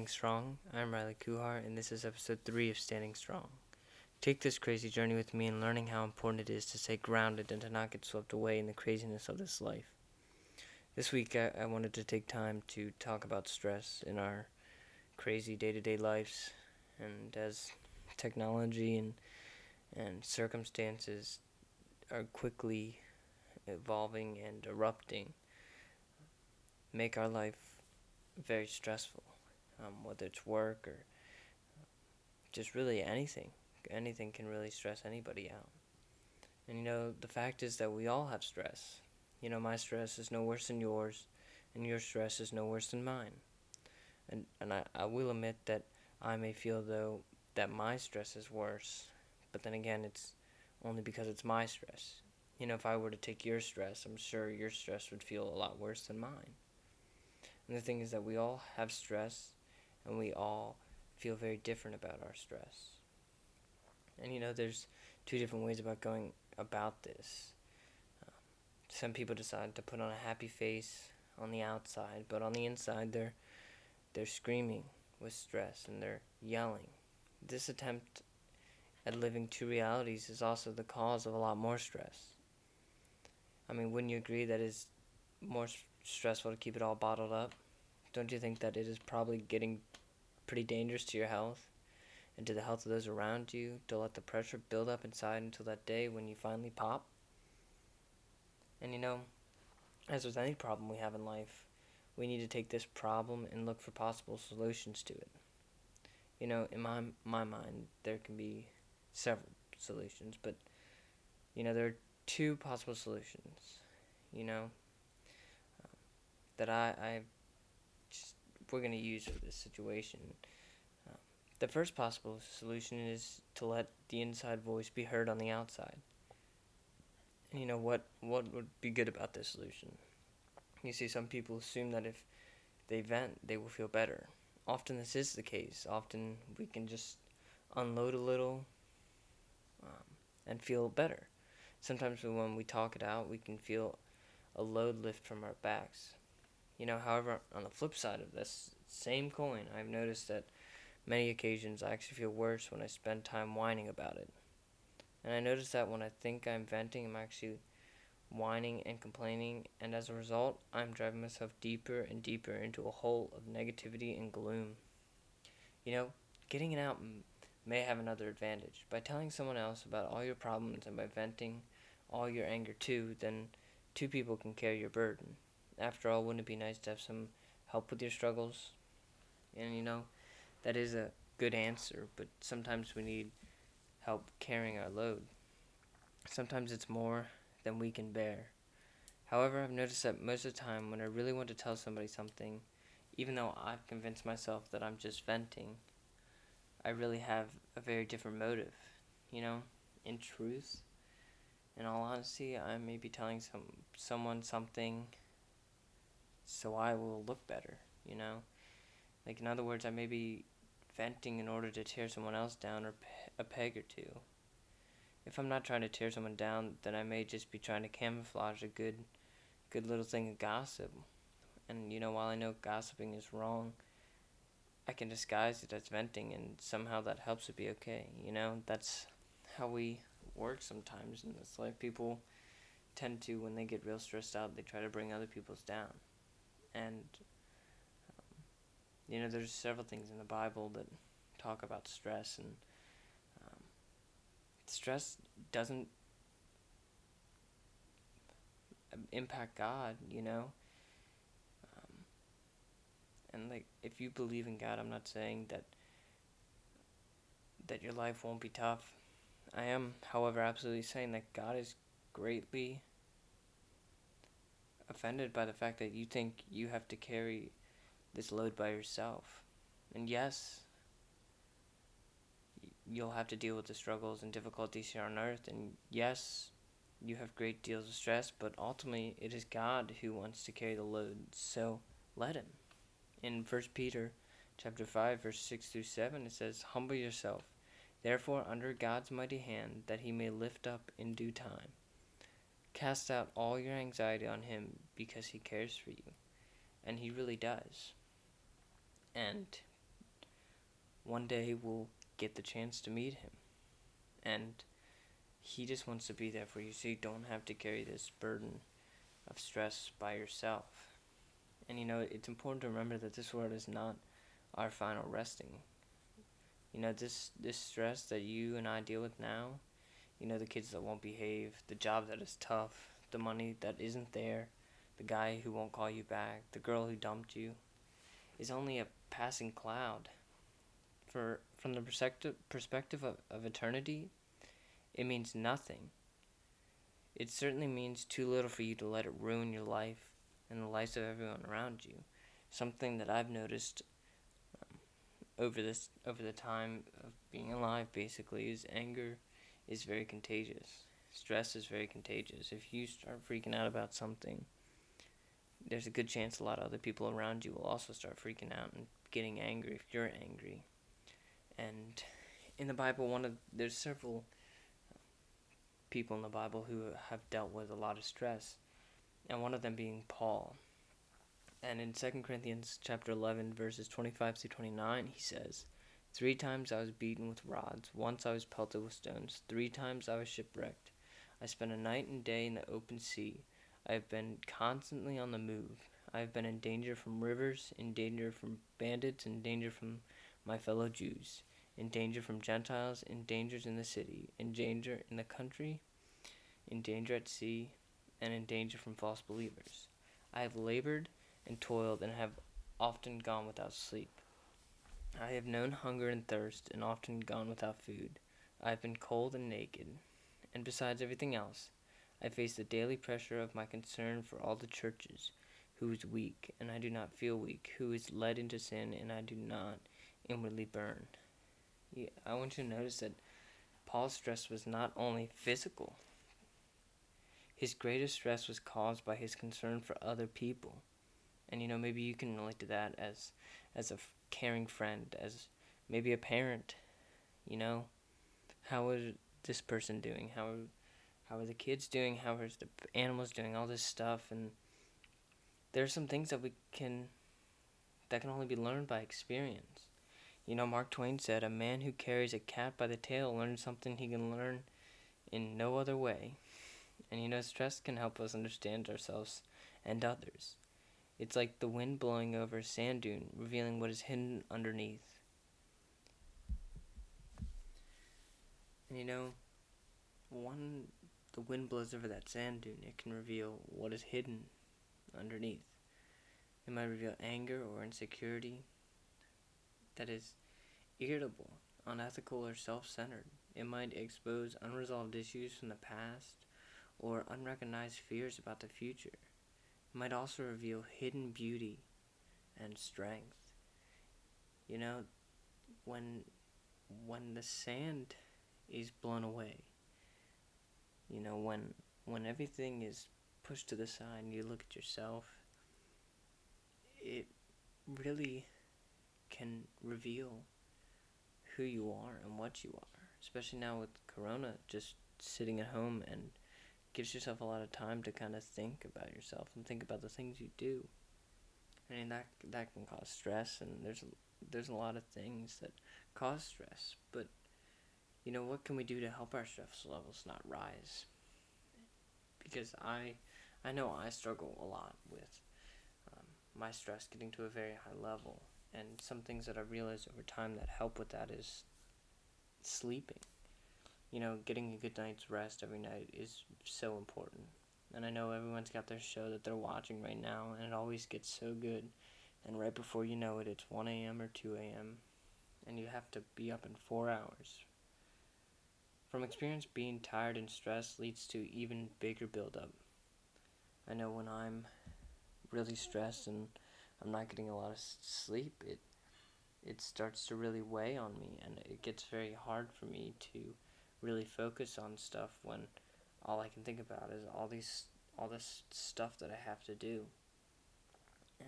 Standing Strong. I'm Riley Kuhar, and this is episode 3 of Standing Strong. Take this crazy journey with me in learning how important it is to stay grounded and to not get swept away in the craziness of this life. This week, I, I wanted to take time to talk about stress in our crazy day to day lives, and as technology and, and circumstances are quickly evolving and erupting, make our life very stressful, um, whether it's work or just really anything. Anything can really stress anybody out. And you know, the fact is that we all have stress. You know, my stress is no worse than yours, and your stress is no worse than mine. And, and I, I will admit that I may feel, though, that my stress is worse, but then again, it's only because it's my stress. You know, if I were to take your stress, I'm sure your stress would feel a lot worse than mine. And the thing is that we all have stress and we all feel very different about our stress. And you know, there's two different ways about going about this. Um, some people decide to put on a happy face on the outside, but on the inside they're they're screaming with stress and they're yelling. This attempt at living two realities is also the cause of a lot more stress. I mean, wouldn't you agree that it's more stressful to keep it all bottled up? Don't you think that it is probably getting pretty dangerous to your health and to the health of those around you to let the pressure build up inside until that day when you finally pop? And you know, as with any problem we have in life, we need to take this problem and look for possible solutions to it. You know, in my my mind, there can be several solutions, but you know, there are two possible solutions. You know, uh, that I, I we're going to use for this situation. Uh, the first possible solution is to let the inside voice be heard on the outside. And you know what what would be good about this solution? You see, some people assume that if they vent, they will feel better. Often this is the case. Often we can just unload a little um, and feel better. Sometimes when we talk it out, we can feel a load lift from our backs. You know, however, on the flip side of this same coin, I've noticed that many occasions I actually feel worse when I spend time whining about it. And I notice that when I think I'm venting, I'm actually whining and complaining, and as a result, I'm driving myself deeper and deeper into a hole of negativity and gloom. You know, getting it out may have another advantage. By telling someone else about all your problems and by venting all your anger too, then two people can carry your burden after all, wouldn't it be nice to have some help with your struggles? And you know, that is a good answer, but sometimes we need help carrying our load. Sometimes it's more than we can bear. However, I've noticed that most of the time when I really want to tell somebody something, even though I've convinced myself that I'm just venting, I really have a very different motive. You know, in truth, in all honesty, I may be telling some someone something so I will look better, you know? Like, in other words, I may be venting in order to tear someone else down or pe- a peg or two. If I'm not trying to tear someone down, then I may just be trying to camouflage a good, good little thing of gossip. And, you know, while I know gossiping is wrong, I can disguise it as venting, and somehow that helps it be okay. You know, that's how we work sometimes in this life. People tend to, when they get real stressed out, they try to bring other people's down and um, you know there's several things in the bible that talk about stress and um, stress doesn't impact god you know? Um, and like if you believe in god i'm not saying that that your life won't be tough. I am however absolutely saying that god is greatly offended by the fact that you think you have to carry this load by yourself. And yes, you'll have to deal with the struggles and difficulties here on earth. And yes, you have great deals of stress, but ultimately it is God who wants to carry the load. So let him. In 1 Peter chapter 5 verse 6 through 7 it says, "Humble yourself, therefore under God's mighty hand, that he may lift up in due time." Cast out all your anxiety on Him because He cares for you. And He really does. And one day we'll get the chance to meet him. And he just wants to be there for you so you don't have to carry this burden of stress by yourself. And you know, it's important to remember that this world is not our final resting. You know, this this stress that you and I deal with now, you know, the kids that won't behave, the job that is tough, the money that isn't there, the guy who won't call you back, the girl who dumped you, is only a passing cloud. For from the perspective perspective of, of eternity, it means nothing. It certainly means too little for you to let it ruin your life and the lives of everyone around you. Something that I've noticed um, over this over the time of being alive basically is anger is very contagious. Stress is very contagious. If you start freaking out about something, there's a good chance a lot of other people around you will also start freaking out and getting angry if you're angry. And in the Bible, one of there's several people in the Bible who have dealt with a lot of stress, and one of them being Paul. And in 2 Corinthians chapter 11 verses 25 through 29, he says, Three times I was beaten with rods, once I was pelted with stones, three times I was shipwrecked. I spent a night and day in the open sea. I have been constantly on the move. I have been in danger from rivers, in danger from bandits, in danger from my fellow Jews in danger from Gentiles, in dangers in the city, in danger in the country, in danger at sea, and in danger from false believers. I have labored and toiled and have often gone without sleep. I have known hunger and thirst and often gone without food. I have been cold and naked. And besides everything else, I face the daily pressure of my concern for all the churches, who is weak, and I do not feel weak, who is led into sin, and I do not inwardly burn. I want you to notice that Paul's stress was not only physical, his greatest stress was caused by his concern for other people. And you know, maybe you can relate to that as as a caring friend, as maybe a parent. You know, how is this person doing? How how are the kids doing? How are the animals doing? All this stuff, and there's some things that we can that can only be learned by experience. You know, Mark Twain said, A man who carries a cat by the tail learns something he can learn in no other way. And you know, stress can help us understand ourselves and others. It's like the wind blowing over a sand dune, revealing what is hidden underneath. And you know, when the wind blows over that sand dune, it can reveal what is hidden underneath. It might reveal anger or insecurity that is irritable, unethical, or self centered. It might expose unresolved issues from the past or unrecognized fears about the future. Might also reveal hidden beauty and strength. You know, when when the sand is blown away, you know, when when everything is pushed to the side and you look at yourself, it really can reveal who you are and what you are. Especially now with Corona, just sitting at home and gives yourself a lot of time to kind of think about yourself and think about the things you do. I mean that that can cause stress, and there's there's a lot of things that cause stress. But you know what can we do to help our stress levels not rise? Because I I know I struggle a lot with um, my stress getting to a very high level, and some things that I've realized over time that help with that is sleeping. You know, getting a good night's rest every night is so important. And I know everyone's got their show that they're watching right now, and it always gets so good. And right before you know it, it's 1 a.m. or 2 a.m., and you have to be up in four hours. From experience, being tired and stressed leads to even bigger buildup. I know when I'm really stressed and I'm not getting a lot of sleep, it it starts to really weigh on me, and it gets very hard for me to really focus on stuff when all I can think about is all these all this stuff that I have to do.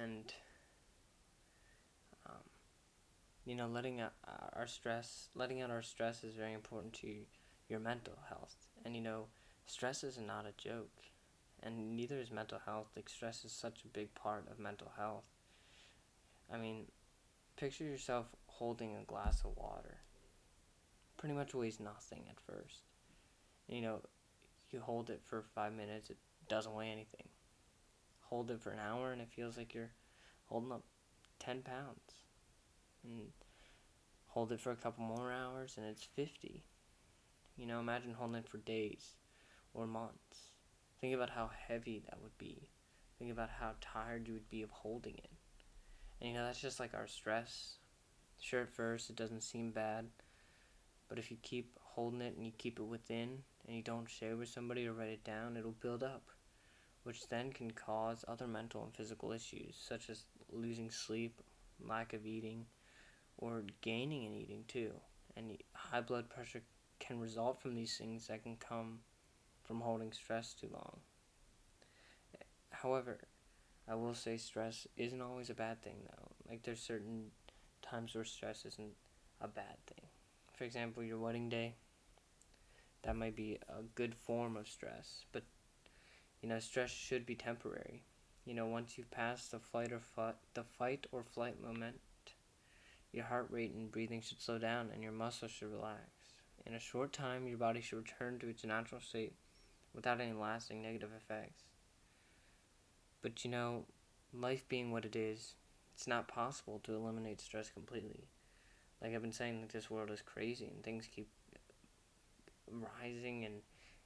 And um, you know, letting out our stress, letting out our stress is very important to your mental health. And you know, stress is not a joke, and neither is mental health. Like stress is such a big part of mental health. I mean, picture yourself holding a glass of water. Pretty much weighs nothing at first. You know, you hold it for five minutes, it doesn't weigh anything. Hold it for an hour, and it feels like you're holding up 10 pounds. And hold it for a couple more hours, and it's 50. You know, imagine holding it for days or months. Think about how heavy that would be. Think about how tired you would be of holding it. And you know, that's just like our stress. Sure, at first it doesn't seem bad, but if you keep holding it and you keep it within and you don't share with somebody or write it down, it'll build up, which then can cause other mental and physical issues, such as losing sleep, lack of eating, or gaining in eating too. And high blood pressure can result from these things that can come from holding stress too long. However, I will say stress isn't always a bad thing though. Like there's certain times where stress isn't a bad thing. For example, your wedding day, that might be a good form of stress, but you know, stress should be temporary. You know, once you've passed the flight or fight, the fight or flight moment, your heart rate and breathing should slow down and your muscles should relax. In a short time, your body should return to its natural state without any lasting negative effects. But you know, life being what it is, it's not possible to eliminate stress completely. Like I've been saying, like this world is crazy and things keep rising and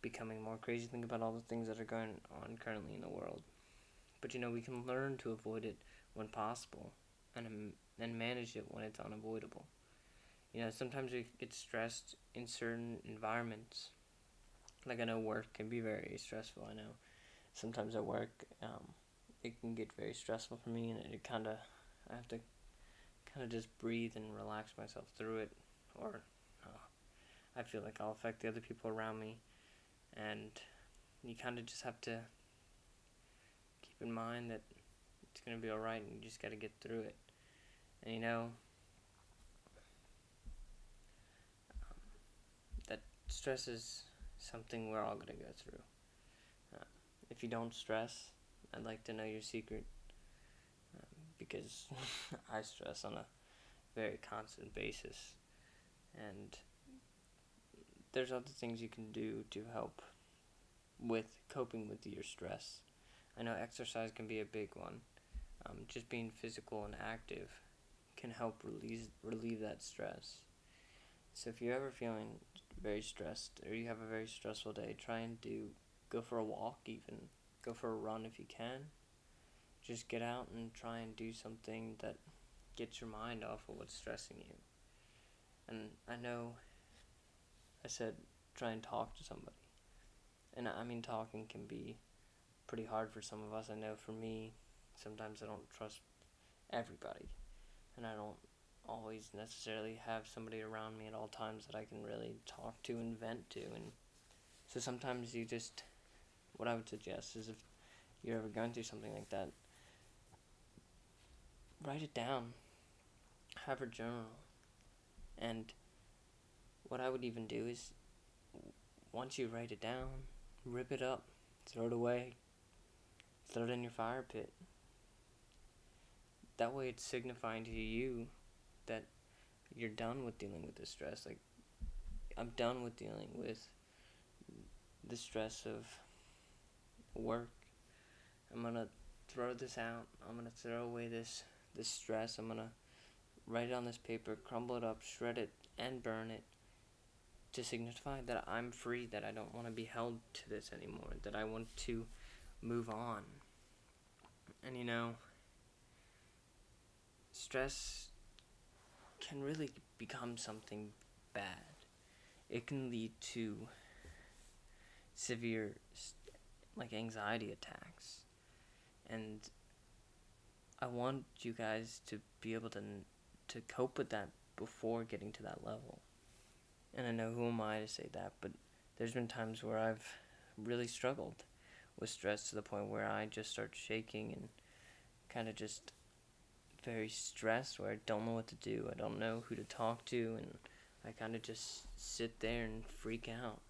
becoming more crazy. Think about all the things that are going on currently in the world. But you know, we can learn to avoid it when possible, and and manage it when it's unavoidable. You know, sometimes we get stressed in certain environments. Like I know work can be very stressful. I know sometimes at work, um, it can get very stressful for me, and it kind of I have to kind of just breathe and relax myself through it, or uh, I feel like I'll affect the other people around me, and you kind of just have to keep in mind that it's gonna be alright, and you just gotta get through it, and you know. Um, that stress is something we're all gonna go through. Uh, if you don't stress, I'd like to know your secret because I stress on a very constant basis. And there's other things you can do to help with coping with your stress. I know exercise can be a big one. Um, just being physical and active can help relieve relieve that stress. So if you're ever feeling very stressed or you have a very stressful day, try and do go for a walk even. Go for a run if you can just get out and try and do something that gets your mind off of what's stressing you. And I know I said try and talk to somebody. And I mean, talking can be pretty hard for some of us. I know for me, sometimes I don't trust everybody. And I don't always necessarily have somebody around me at all times that I can really talk to and vent to. And so sometimes you just, what I would suggest is if you're ever going through something like that, write it down. Have a journal. And what I would even do is once you write it down, rip it up, throw it away, throw it in your fire pit. That way it's signifying to you that you're done with dealing with the stress. Like, I'm done with dealing with the stress of work. I'm gonna throw this out. I'm gonna throw away this this stress. I'm gonna write it on this paper, crumble it up, shred it, and burn it to signify that I'm free, that I don't want to be held to this anymore, that I want to move on. And you know, stress can really become something bad. It can lead to severe, like, anxiety attacks. And I want you guys to be able to to cope with that before getting to that level. And I know who am I to say that, but there's been times where I've really struggled with stress to the point where I just start shaking and kind of just very stressed where I don't know what to do. I don't know who to talk to and I kind of just sit there and freak out.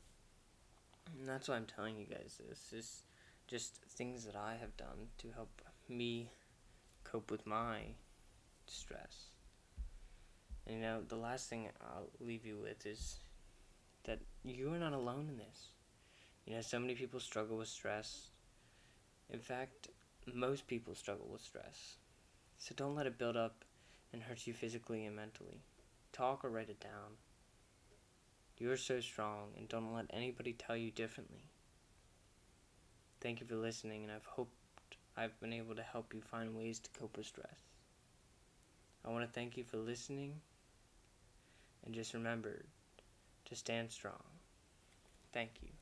And that's why I'm telling you guys this. Is just things that I have done to help me cope with my stress. And you know, the last thing I'll leave you with is that you are not alone in this. You know, so many people struggle with stress. In fact, most people struggle with stress. So don't let it build up and hurt you physically and mentally. Talk or write it down. You are so strong, and don't let anybody tell you differently. Thank you for listening, and I've hoped I've been able to help you find ways to cope with stress. I want to thank you for listening, and just remember to stand strong. Thank you.